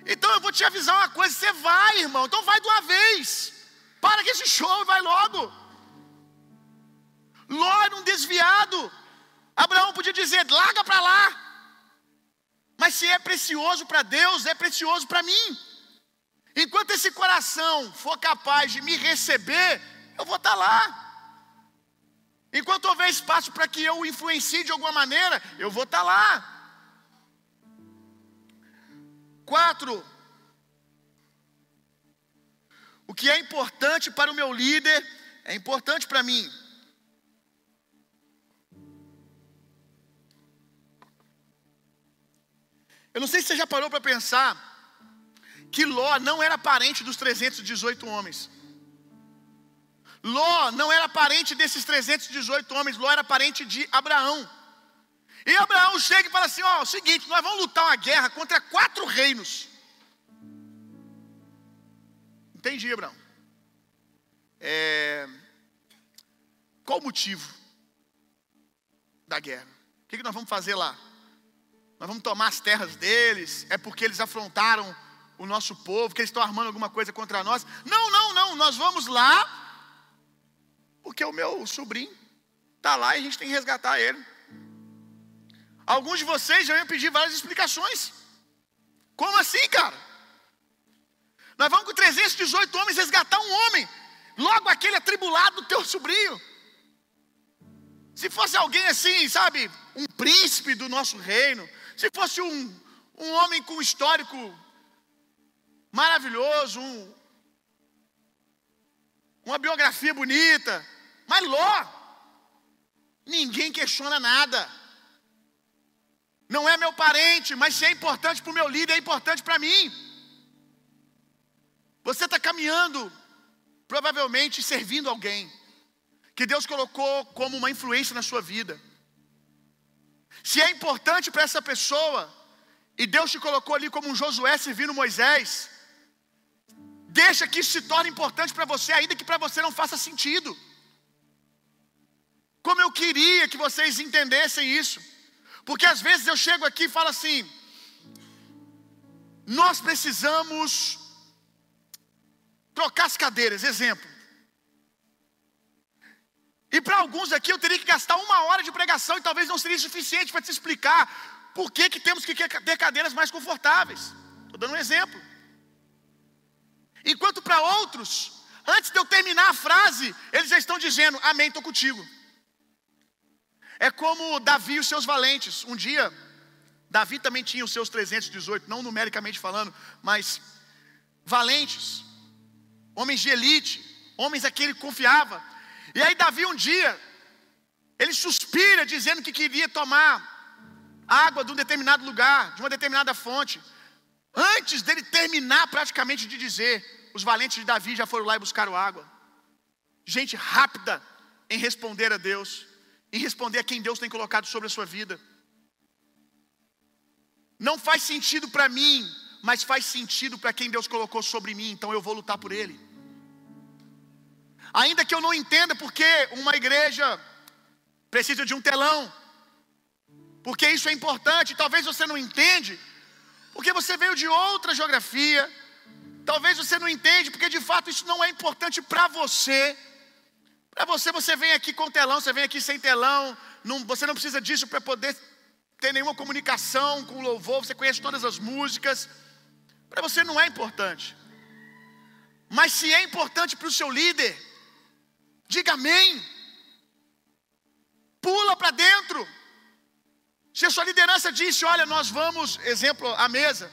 Então eu vou te avisar uma coisa: você vai, irmão, então vai de uma vez. Para que esse show e vai logo. Ló era um desviado. Abraão podia dizer: larga para lá. Mas se é precioso para Deus, é precioso para mim. Enquanto esse coração for capaz de me receber, eu vou estar tá lá. Enquanto houver espaço para que eu o influencie de alguma maneira, eu vou estar tá lá. Quatro. O que é importante para o meu líder é importante para mim. Eu não sei se você já parou para pensar que Ló não era parente dos 318 homens. Ló não era parente desses 318 homens, Ló era parente de Abraão. E Abraão chega e fala assim: ó, é o seguinte, nós vamos lutar uma guerra contra quatro reinos. Entendi, Abraão. É... Qual o motivo da guerra? O que nós vamos fazer lá? Nós vamos tomar as terras deles? É porque eles afrontaram o nosso povo, que eles estão armando alguma coisa contra nós? Não, não, não. Nós vamos lá porque o meu sobrinho está lá e a gente tem que resgatar ele. Alguns de vocês já iam pedir várias explicações. Como assim, cara? Nós vamos com 318 homens resgatar um homem. Logo aquele atribulado do teu sobrinho. Se fosse alguém assim, sabe, um príncipe do nosso reino, se fosse um, um homem com histórico maravilhoso, um, uma biografia bonita, mas Ló, ninguém questiona nada. Não é meu parente, mas se é importante para o meu líder, é importante para mim. Você está caminhando, provavelmente servindo alguém, que Deus colocou como uma influência na sua vida. Se é importante para essa pessoa, e Deus te colocou ali como um Josué servindo Moisés, deixa que isso se torne importante para você, ainda que para você não faça sentido. Como eu queria que vocês entendessem isso. Porque às vezes eu chego aqui e falo assim: nós precisamos trocar as cadeiras. Exemplo. E para alguns aqui eu teria que gastar uma hora de pregação e talvez não seria suficiente para te explicar por que, que temos que ter cadeiras mais confortáveis. Estou dando um exemplo. Enquanto para outros, antes de eu terminar a frase, eles já estão dizendo: Amém, estou contigo. É como Davi e os seus valentes. Um dia, Davi também tinha os seus 318, não numericamente falando, mas valentes, homens de elite, homens a quem ele confiava. E aí Davi um dia, ele suspira dizendo que queria tomar água de um determinado lugar, de uma determinada fonte. Antes dele terminar praticamente de dizer, os valentes de Davi já foram lá e buscaram água. Gente rápida em responder a Deus, em responder a quem Deus tem colocado sobre a sua vida. Não faz sentido para mim, mas faz sentido para quem Deus colocou sobre mim, então eu vou lutar por ele. Ainda que eu não entenda porque uma igreja precisa de um telão, porque isso é importante, talvez você não entende, porque você veio de outra geografia, talvez você não entende, porque de fato isso não é importante para você. Para você, você vem aqui com telão, você vem aqui sem telão, não, você não precisa disso para poder ter nenhuma comunicação com o louvor, você conhece todas as músicas. Para você não é importante. Mas se é importante para o seu líder, diga amém. Pula para dentro. Se a sua liderança disse, olha, nós vamos, exemplo, a mesa.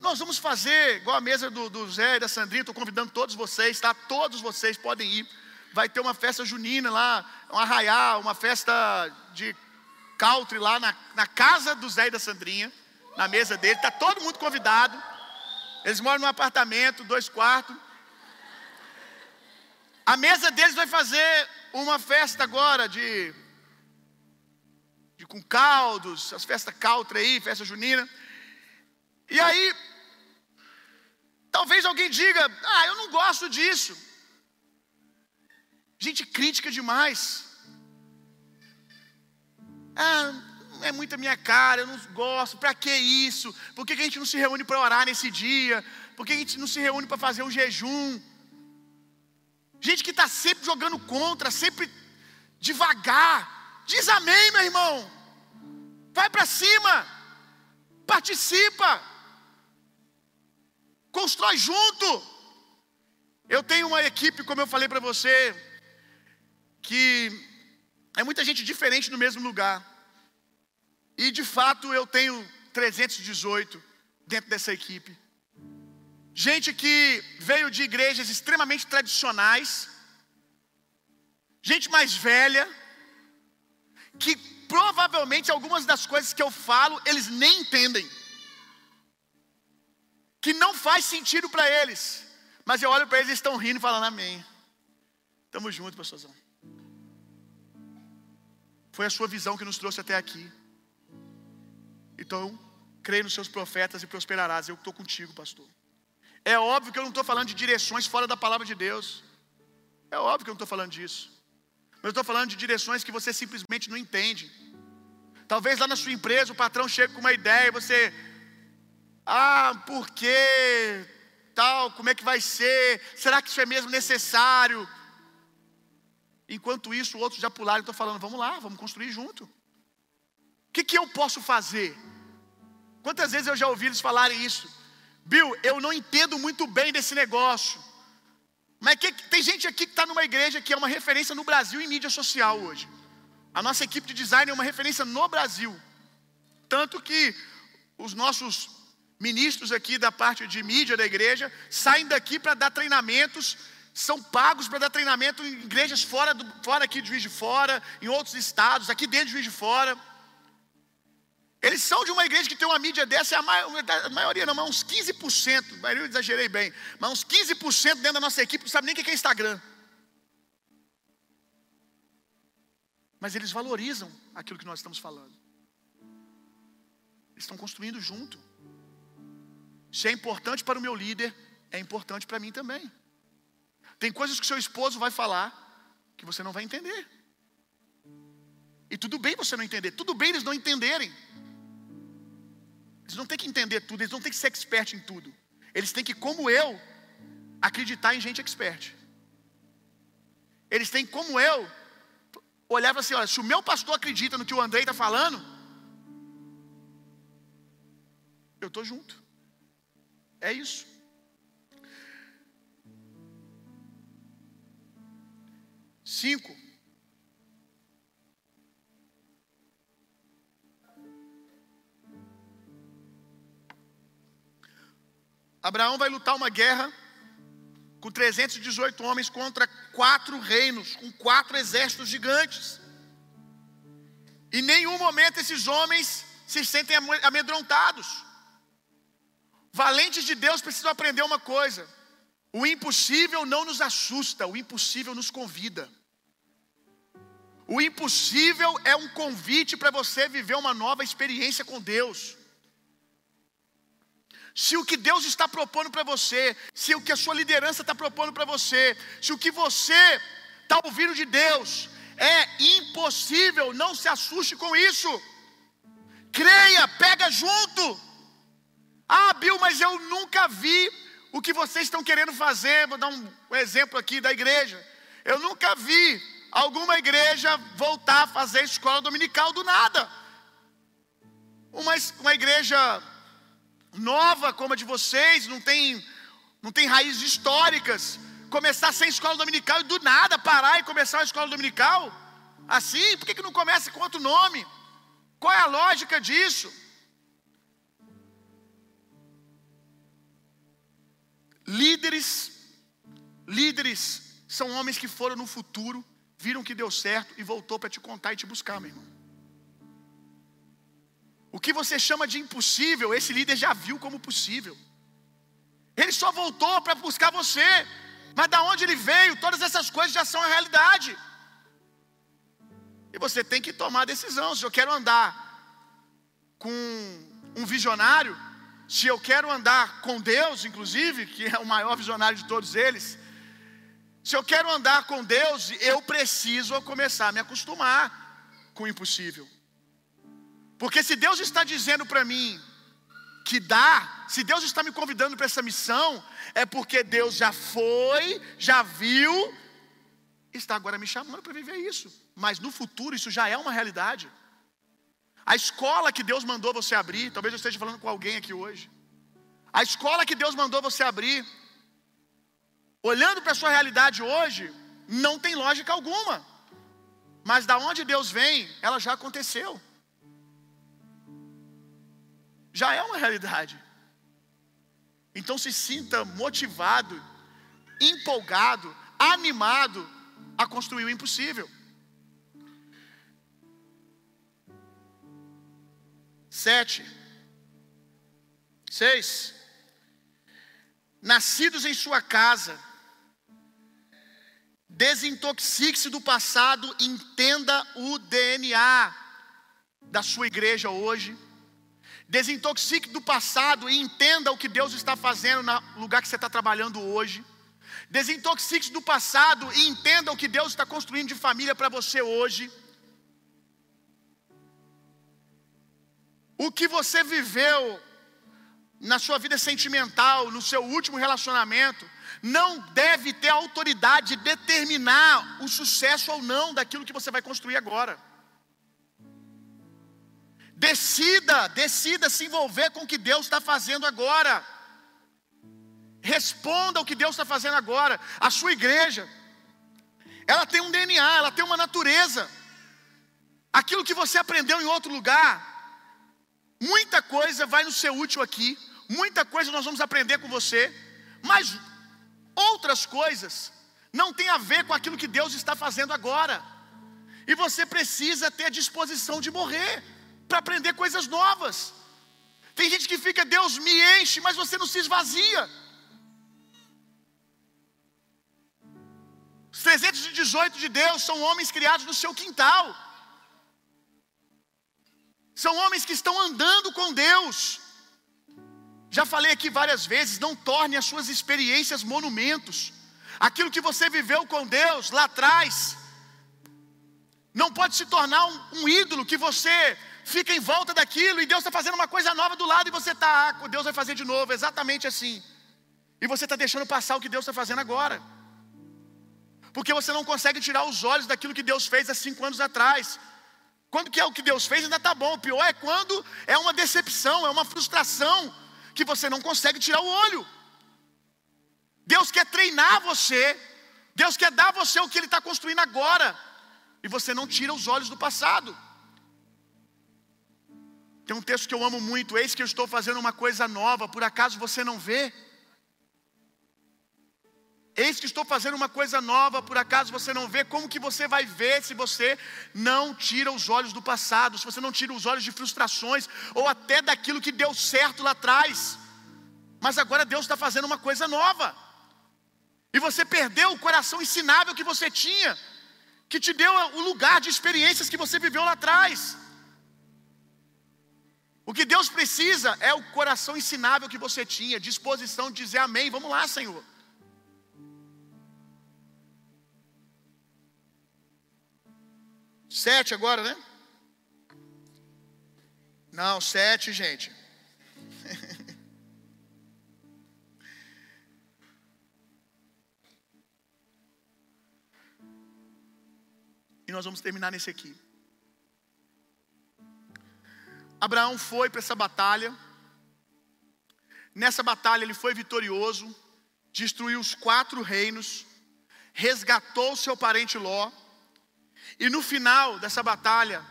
Nós vamos fazer igual a mesa do, do Zé e da Sandrinha, estou convidando todos vocês, tá? Todos vocês podem ir. Vai ter uma festa junina lá, um arraial, uma festa de country lá na, na casa do Zé e da Sandrinha, na mesa dele. Está todo mundo convidado. Eles moram num apartamento, dois quartos. A mesa deles vai fazer uma festa agora de, de com caldos, as festas country aí, festa junina. E aí, talvez alguém diga: Ah, eu não gosto disso. Gente crítica demais. Ah, é muita minha cara, eu não gosto, para que isso? Por que a gente não se reúne para orar nesse dia? Por que a gente não se reúne para fazer um jejum? Gente que está sempre jogando contra, sempre devagar. Diz amém, meu irmão. Vai para cima. Participa. Constrói junto. Eu tenho uma equipe, como eu falei para você, que é muita gente diferente no mesmo lugar. E de fato eu tenho 318 dentro dessa equipe. Gente que veio de igrejas extremamente tradicionais, gente mais velha, que provavelmente algumas das coisas que eu falo eles nem entendem, que não faz sentido para eles, mas eu olho para eles e estão rindo e falando amém. Tamo junto, pastorzão. Foi a sua visão que nos trouxe até aqui. Então, creia nos seus profetas e prosperarás. Eu estou contigo, pastor. É óbvio que eu não estou falando de direções fora da palavra de Deus. É óbvio que eu não estou falando disso. Mas eu estou falando de direções que você simplesmente não entende. Talvez lá na sua empresa o patrão chegue com uma ideia e você. Ah, por quê? Tal, como é que vai ser? Será que isso é mesmo necessário? Enquanto isso, outros já pularam e estão falando: vamos lá, vamos construir junto. O que, que eu posso fazer? Quantas vezes eu já ouvi eles falarem isso? Bill, eu não entendo muito bem desse negócio. Mas que, tem gente aqui que está numa igreja que é uma referência no Brasil em mídia social hoje. A nossa equipe de design é uma referência no Brasil. Tanto que os nossos ministros aqui da parte de mídia da igreja saem daqui para dar treinamentos são pagos para dar treinamento em igrejas fora, do, fora aqui de Juiz de Fora, em outros estados, aqui dentro de Juiz de Fora. Eles são de uma igreja que tem uma mídia dessa, a, a maioria não, mas uns 15%, a maioria eu exagerei bem, mas uns 15% dentro da nossa equipe não sabe nem o que é Instagram. Mas eles valorizam aquilo que nós estamos falando. Eles estão construindo junto. Se é importante para o meu líder, é importante para mim também. Tem coisas que seu esposo vai falar que você não vai entender. E tudo bem você não entender, tudo bem eles não entenderem. Eles não têm que entender tudo, eles não têm que ser expert em tudo. Eles têm que, como eu, acreditar em gente expert. Eles têm, como eu, olhar assim: olha, se o meu pastor acredita no que o Andrei está falando, eu estou junto. É isso. Cinco. Abraão vai lutar uma guerra com 318 homens contra quatro reinos, com quatro exércitos gigantes. Em nenhum momento esses homens se sentem amedrontados. Valentes de Deus precisam aprender uma coisa: o impossível não nos assusta, o impossível nos convida. O impossível é um convite para você viver uma nova experiência com Deus. Se o que Deus está propondo para você, se o que a sua liderança está propondo para você, se o que você está ouvindo de Deus é impossível, não se assuste com isso. Creia, pega junto. Ah, Bill, mas eu nunca vi o que vocês estão querendo fazer. Vou dar um exemplo aqui da igreja. Eu nunca vi alguma igreja voltar a fazer escola dominical do nada. Uma, uma igreja nova como a de vocês, não tem, não tem raízes históricas, começar sem escola dominical e do nada parar e começar uma escola dominical? Assim, por que, que não começa com outro nome? Qual é a lógica disso? Líderes, líderes são homens que foram no futuro viram que deu certo e voltou para te contar e te buscar, meu irmão. O que você chama de impossível, esse líder já viu como possível. Ele só voltou para buscar você, mas da onde ele veio, todas essas coisas já são a realidade. E você tem que tomar a decisão. Se eu quero andar com um visionário, se eu quero andar com Deus, inclusive, que é o maior visionário de todos eles, se eu quero andar com Deus, eu preciso começar a me acostumar com o impossível. Porque se Deus está dizendo para mim que dá, se Deus está me convidando para essa missão, é porque Deus já foi, já viu, está agora me chamando para viver isso. Mas no futuro isso já é uma realidade. A escola que Deus mandou você abrir, talvez eu esteja falando com alguém aqui hoje. A escola que Deus mandou você abrir, olhando para a sua realidade hoje, não tem lógica alguma. Mas da onde Deus vem, ela já aconteceu. Já é uma realidade. Então se sinta motivado, empolgado, animado a construir o impossível. Sete. Seis. Nascidos em sua casa, Desintoxique-se do passado, entenda o DNA da sua igreja hoje. Desintoxique do passado e entenda o que Deus está fazendo no lugar que você está trabalhando hoje. Desintoxique-se do passado e entenda o que Deus está construindo de família para você hoje. O que você viveu na sua vida sentimental, no seu último relacionamento, não deve ter autoridade de determinar o sucesso ou não daquilo que você vai construir agora. Decida, decida se envolver com o que Deus está fazendo agora. Responda o que Deus está fazendo agora. A sua igreja, ela tem um DNA, ela tem uma natureza. Aquilo que você aprendeu em outro lugar, muita coisa vai nos ser útil aqui, muita coisa nós vamos aprender com você, mas Outras coisas não tem a ver com aquilo que Deus está fazendo agora. E você precisa ter disposição de morrer para aprender coisas novas. Tem gente que fica, Deus me enche, mas você não se esvazia. Os 318 de Deus são homens criados no seu quintal. São homens que estão andando com Deus. Já falei aqui várias vezes, não torne as suas experiências monumentos. Aquilo que você viveu com Deus lá atrás, não pode se tornar um, um ídolo que você fica em volta daquilo e Deus está fazendo uma coisa nova do lado e você está, ah, Deus vai fazer de novo, exatamente assim. E você está deixando passar o que Deus está fazendo agora. Porque você não consegue tirar os olhos daquilo que Deus fez há cinco anos atrás. Quando que é o que Deus fez ainda está bom. O pior é quando é uma decepção, é uma frustração que você não consegue tirar o olho. Deus quer treinar você. Deus quer dar a você o que Ele está construindo agora. E você não tira os olhos do passado. Tem um texto que eu amo muito. Eis que eu estou fazendo uma coisa nova. Por acaso você não vê? Eis que estou fazendo uma coisa nova, por acaso você não vê? Como que você vai ver se você não tira os olhos do passado, se você não tira os olhos de frustrações, ou até daquilo que deu certo lá atrás? Mas agora Deus está fazendo uma coisa nova, e você perdeu o coração ensinável que você tinha, que te deu o lugar de experiências que você viveu lá atrás. O que Deus precisa é o coração ensinável que você tinha, disposição de dizer amém. Vamos lá, Senhor. Sete agora, né? Não, sete, gente. e nós vamos terminar nesse aqui. Abraão foi para essa batalha. Nessa batalha ele foi vitorioso, destruiu os quatro reinos, resgatou seu parente Ló e no final dessa batalha,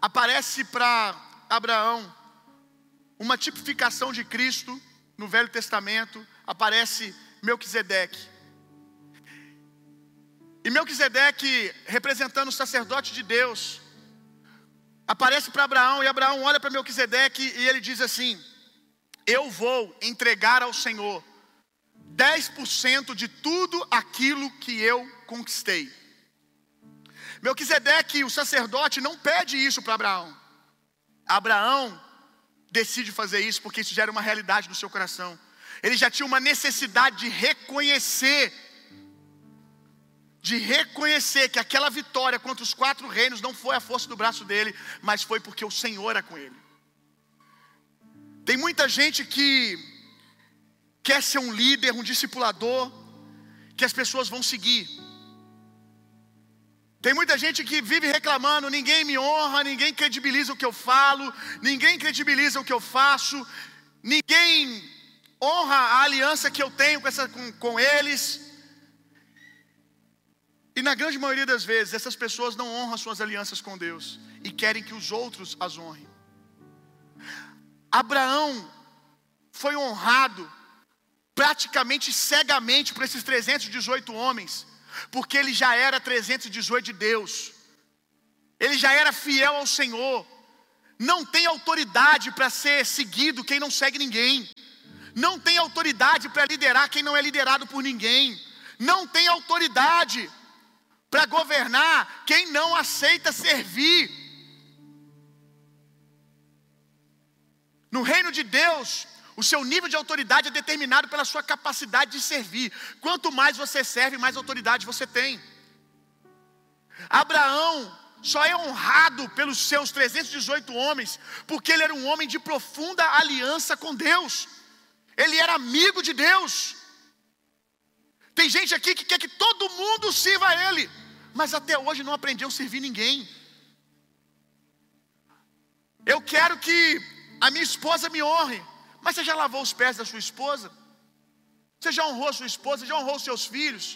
aparece para Abraão uma tipificação de Cristo no Velho Testamento, aparece Melquisedeque. E Melquisedeque, representando o sacerdote de Deus, aparece para Abraão, e Abraão olha para Melquisedeque e ele diz assim: Eu vou entregar ao Senhor 10% de tudo aquilo que eu conquistei. Melquisedeque, o sacerdote, não pede isso para Abraão. Abraão decide fazer isso porque isso gera uma realidade no seu coração. Ele já tinha uma necessidade de reconhecer, de reconhecer que aquela vitória contra os quatro reinos não foi a força do braço dele, mas foi porque o Senhor era com ele. Tem muita gente que quer ser um líder, um discipulador, que as pessoas vão seguir. Tem muita gente que vive reclamando: ninguém me honra, ninguém credibiliza o que eu falo, ninguém credibiliza o que eu faço, ninguém honra a aliança que eu tenho com, essa, com, com eles. E na grande maioria das vezes, essas pessoas não honram suas alianças com Deus e querem que os outros as honrem. Abraão foi honrado praticamente cegamente por esses 318 homens porque ele já era 318 de Deus, ele já era fiel ao Senhor. Não tem autoridade para ser seguido quem não segue ninguém, não tem autoridade para liderar quem não é liderado por ninguém, não tem autoridade para governar quem não aceita servir. No reino de Deus, o seu nível de autoridade é determinado pela sua capacidade de servir. Quanto mais você serve, mais autoridade você tem. Abraão só é honrado pelos seus 318 homens, porque ele era um homem de profunda aliança com Deus. Ele era amigo de Deus. Tem gente aqui que quer que todo mundo sirva a ele, mas até hoje não aprendeu a servir ninguém. Eu quero que a minha esposa me honre, mas você já lavou os pés da sua esposa? Você já honrou sua esposa? Já honrou seus filhos?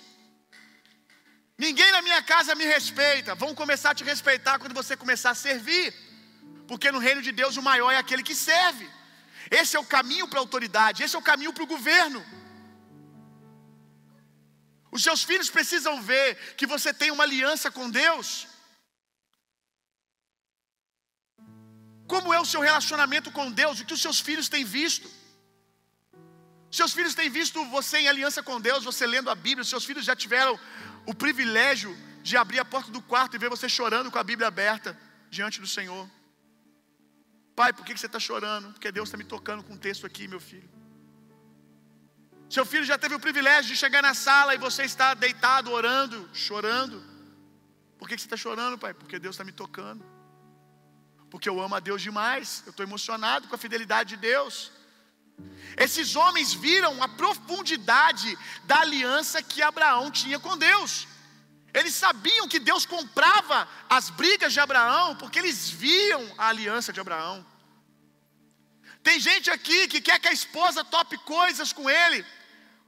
Ninguém na minha casa me respeita. Vão começar a te respeitar quando você começar a servir. Porque no reino de Deus o maior é aquele que serve. Esse é o caminho para a autoridade, esse é o caminho para o governo. Os seus filhos precisam ver que você tem uma aliança com Deus. Como é o seu relacionamento com Deus? O que os seus filhos têm visto? Seus filhos têm visto você em aliança com Deus, você lendo a Bíblia. Seus filhos já tiveram o privilégio de abrir a porta do quarto e ver você chorando com a Bíblia aberta diante do Senhor. Pai, por que você está chorando? Porque Deus está me tocando com um texto aqui, meu filho. Seu filho já teve o privilégio de chegar na sala e você está deitado, orando, chorando. Por que você está chorando, pai? Porque Deus está me tocando porque eu amo a Deus demais, eu estou emocionado com a fidelidade de Deus. Esses homens viram a profundidade da aliança que Abraão tinha com Deus. Eles sabiam que Deus comprava as brigas de Abraão, porque eles viam a aliança de Abraão. Tem gente aqui que quer que a esposa tope coisas com ele,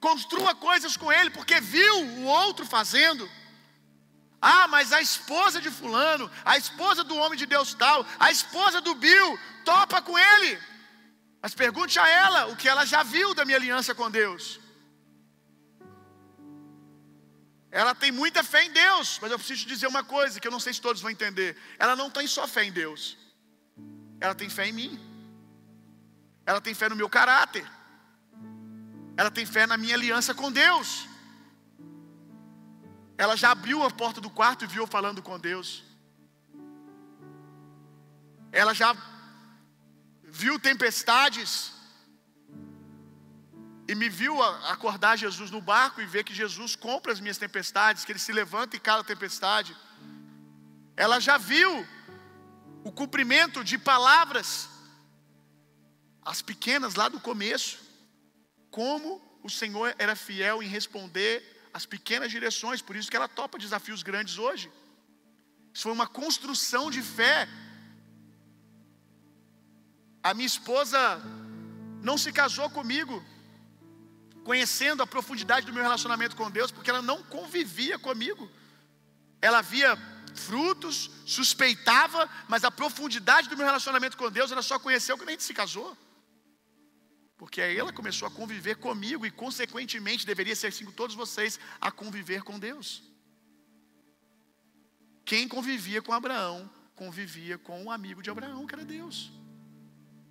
construa coisas com ele, porque viu o outro fazendo. Ah, mas a esposa de Fulano, a esposa do homem de Deus tal, a esposa do Bill, topa com ele. Mas pergunte a ela o que ela já viu da minha aliança com Deus. Ela tem muita fé em Deus, mas eu preciso dizer uma coisa que eu não sei se todos vão entender. Ela não tem só fé em Deus, ela tem fé em mim, ela tem fé no meu caráter, ela tem fé na minha aliança com Deus. Ela já abriu a porta do quarto e viu falando com Deus. Ela já viu tempestades e me viu acordar Jesus no barco e ver que Jesus compra as minhas tempestades, que ele se levanta em cada tempestade. Ela já viu o cumprimento de palavras, as pequenas lá do começo, como o Senhor era fiel em responder as pequenas direções, por isso que ela topa desafios grandes hoje. Isso foi uma construção de fé. A minha esposa não se casou comigo conhecendo a profundidade do meu relacionamento com Deus, porque ela não convivia comigo. Ela via frutos, suspeitava, mas a profundidade do meu relacionamento com Deus ela só conheceu quando a gente se casou. Porque aí ela começou a conviver comigo e, consequentemente, deveria ser assim com todos vocês, a conviver com Deus. Quem convivia com Abraão, convivia com o um amigo de Abraão, que era Deus.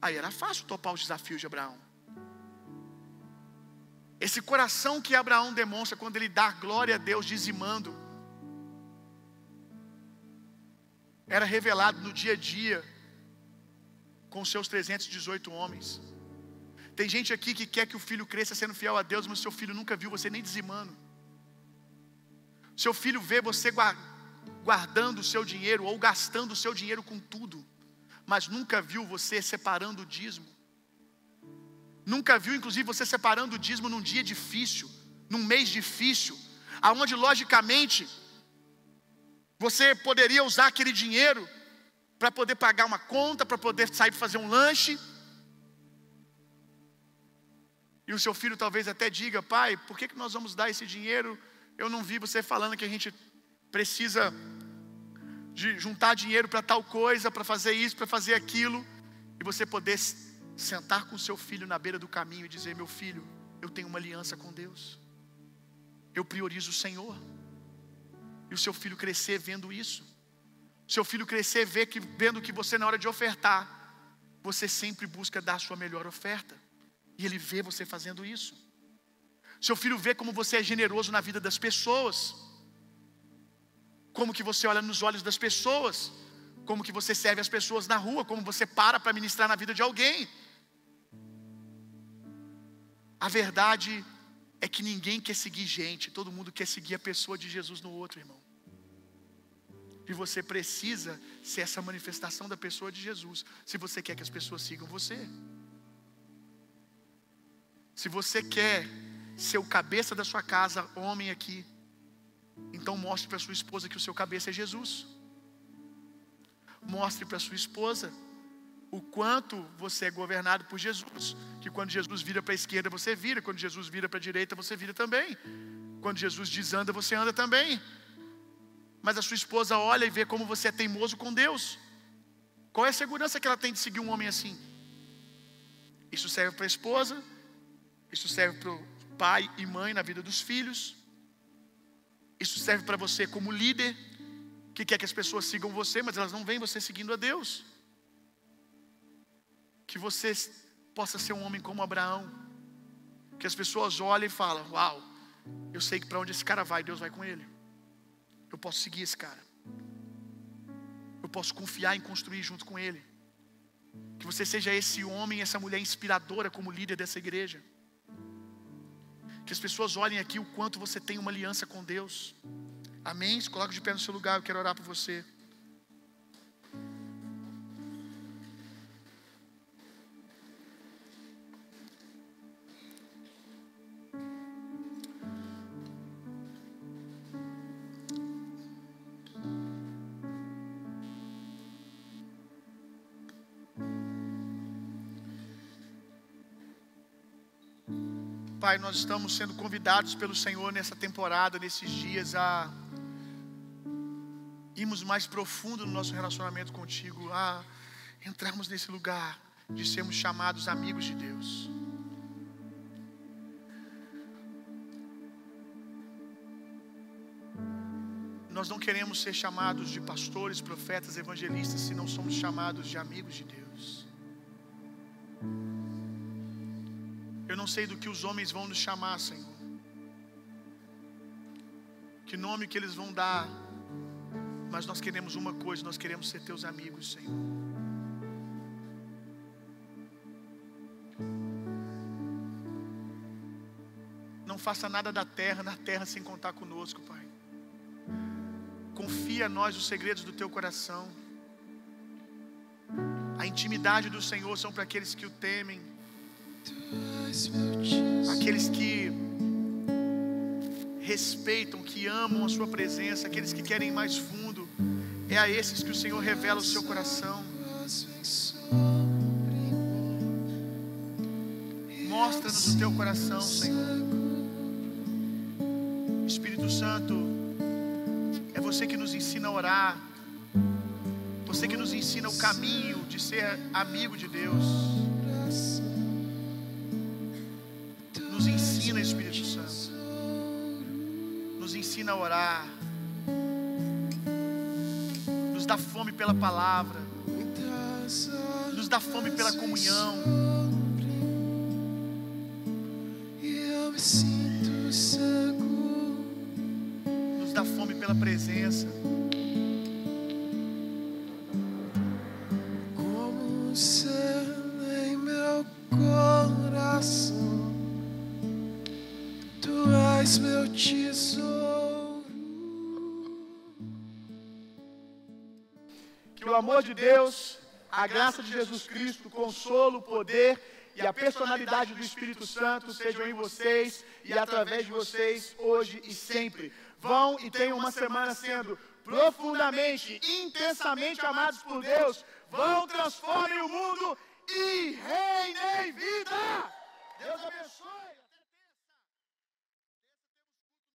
Aí era fácil topar os desafios de Abraão. Esse coração que Abraão demonstra quando ele dá glória a Deus dizimando, era revelado no dia a dia com seus 318 homens. Tem gente aqui que quer que o filho cresça sendo fiel a Deus, mas seu filho nunca viu você nem dizimando. Seu filho vê você guardando o seu dinheiro ou gastando o seu dinheiro com tudo, mas nunca viu você separando o dízimo. Nunca viu, inclusive, você separando o dízimo num dia difícil, num mês difícil, aonde logicamente você poderia usar aquele dinheiro para poder pagar uma conta, para poder sair fazer um lanche. E o seu filho talvez até diga: pai, por que, que nós vamos dar esse dinheiro? Eu não vi você falando que a gente precisa de juntar dinheiro para tal coisa, para fazer isso, para fazer aquilo, e você poder sentar com seu filho na beira do caminho e dizer: Meu filho, eu tenho uma aliança com Deus, eu priorizo o Senhor, e o seu filho crescer vendo isso, seu filho crescer vendo que você, na hora de ofertar, você sempre busca dar a sua melhor oferta, e ele vê você fazendo isso. Seu filho vê como você é generoso na vida das pessoas, como que você olha nos olhos das pessoas, como que você serve as pessoas na rua, como você para para ministrar na vida de alguém. A verdade é que ninguém quer seguir gente, todo mundo quer seguir a pessoa de Jesus no outro, irmão. E você precisa ser essa manifestação da pessoa de Jesus, se você quer que as pessoas sigam você. Se você quer ser o cabeça da sua casa, homem aqui, então mostre para sua esposa que o seu cabeça é Jesus. Mostre para sua esposa o quanto você é governado por Jesus. Que quando Jesus vira para a esquerda, você vira, quando Jesus vira para a direita, você vira também. Quando Jesus desanda, você anda também. Mas a sua esposa olha e vê como você é teimoso com Deus. Qual é a segurança que ela tem de seguir um homem assim? Isso serve para a esposa, isso serve para o pai e mãe na vida dos filhos, isso serve para você como líder, que quer que as pessoas sigam você, mas elas não veem você seguindo a Deus que você possa ser um homem como Abraão, que as pessoas olhem e falam: Uau, eu sei que para onde esse cara vai, Deus vai com ele. Eu posso seguir esse cara. Eu posso confiar em construir junto com ele. Que você seja esse homem, essa mulher inspiradora como líder dessa igreja. Que as pessoas olhem aqui o quanto você tem uma aliança com Deus. Amém? Coloque de pé no seu lugar, eu quero orar por você. Pai, nós estamos sendo convidados pelo Senhor nessa temporada, nesses dias, a irmos mais profundo no nosso relacionamento contigo, a entrarmos nesse lugar de sermos chamados amigos de Deus. Nós não queremos ser chamados de pastores, profetas, evangelistas, se não somos chamados de amigos de Deus. Eu não sei do que os homens vão nos chamar, Senhor. Que nome que eles vão dar. Mas nós queremos uma coisa, nós queremos ser teus amigos, Senhor. Não faça nada da terra, na terra, sem contar conosco, Pai. Confia a nós os segredos do teu coração. A intimidade do Senhor são para aqueles que o temem. Aqueles que respeitam, que amam a sua presença, aqueles que querem ir mais fundo. É a esses que o Senhor revela o seu coração. Mostra-nos o teu coração, Senhor. Espírito Santo, é você que nos ensina a orar. Você que nos ensina o caminho de ser amigo de Deus. Ensina a orar. Nos dá fome pela palavra. Nos dá fome pela comunhão. amor de Deus, a graça de Jesus Cristo, o consolo, o poder e a personalidade do Espírito Santo sejam em vocês e através de vocês hoje e sempre. Vão e tenham uma semana sendo profundamente, intensamente amados por Deus. Vão, transformem o mundo e reinem vida. Deus abençoe.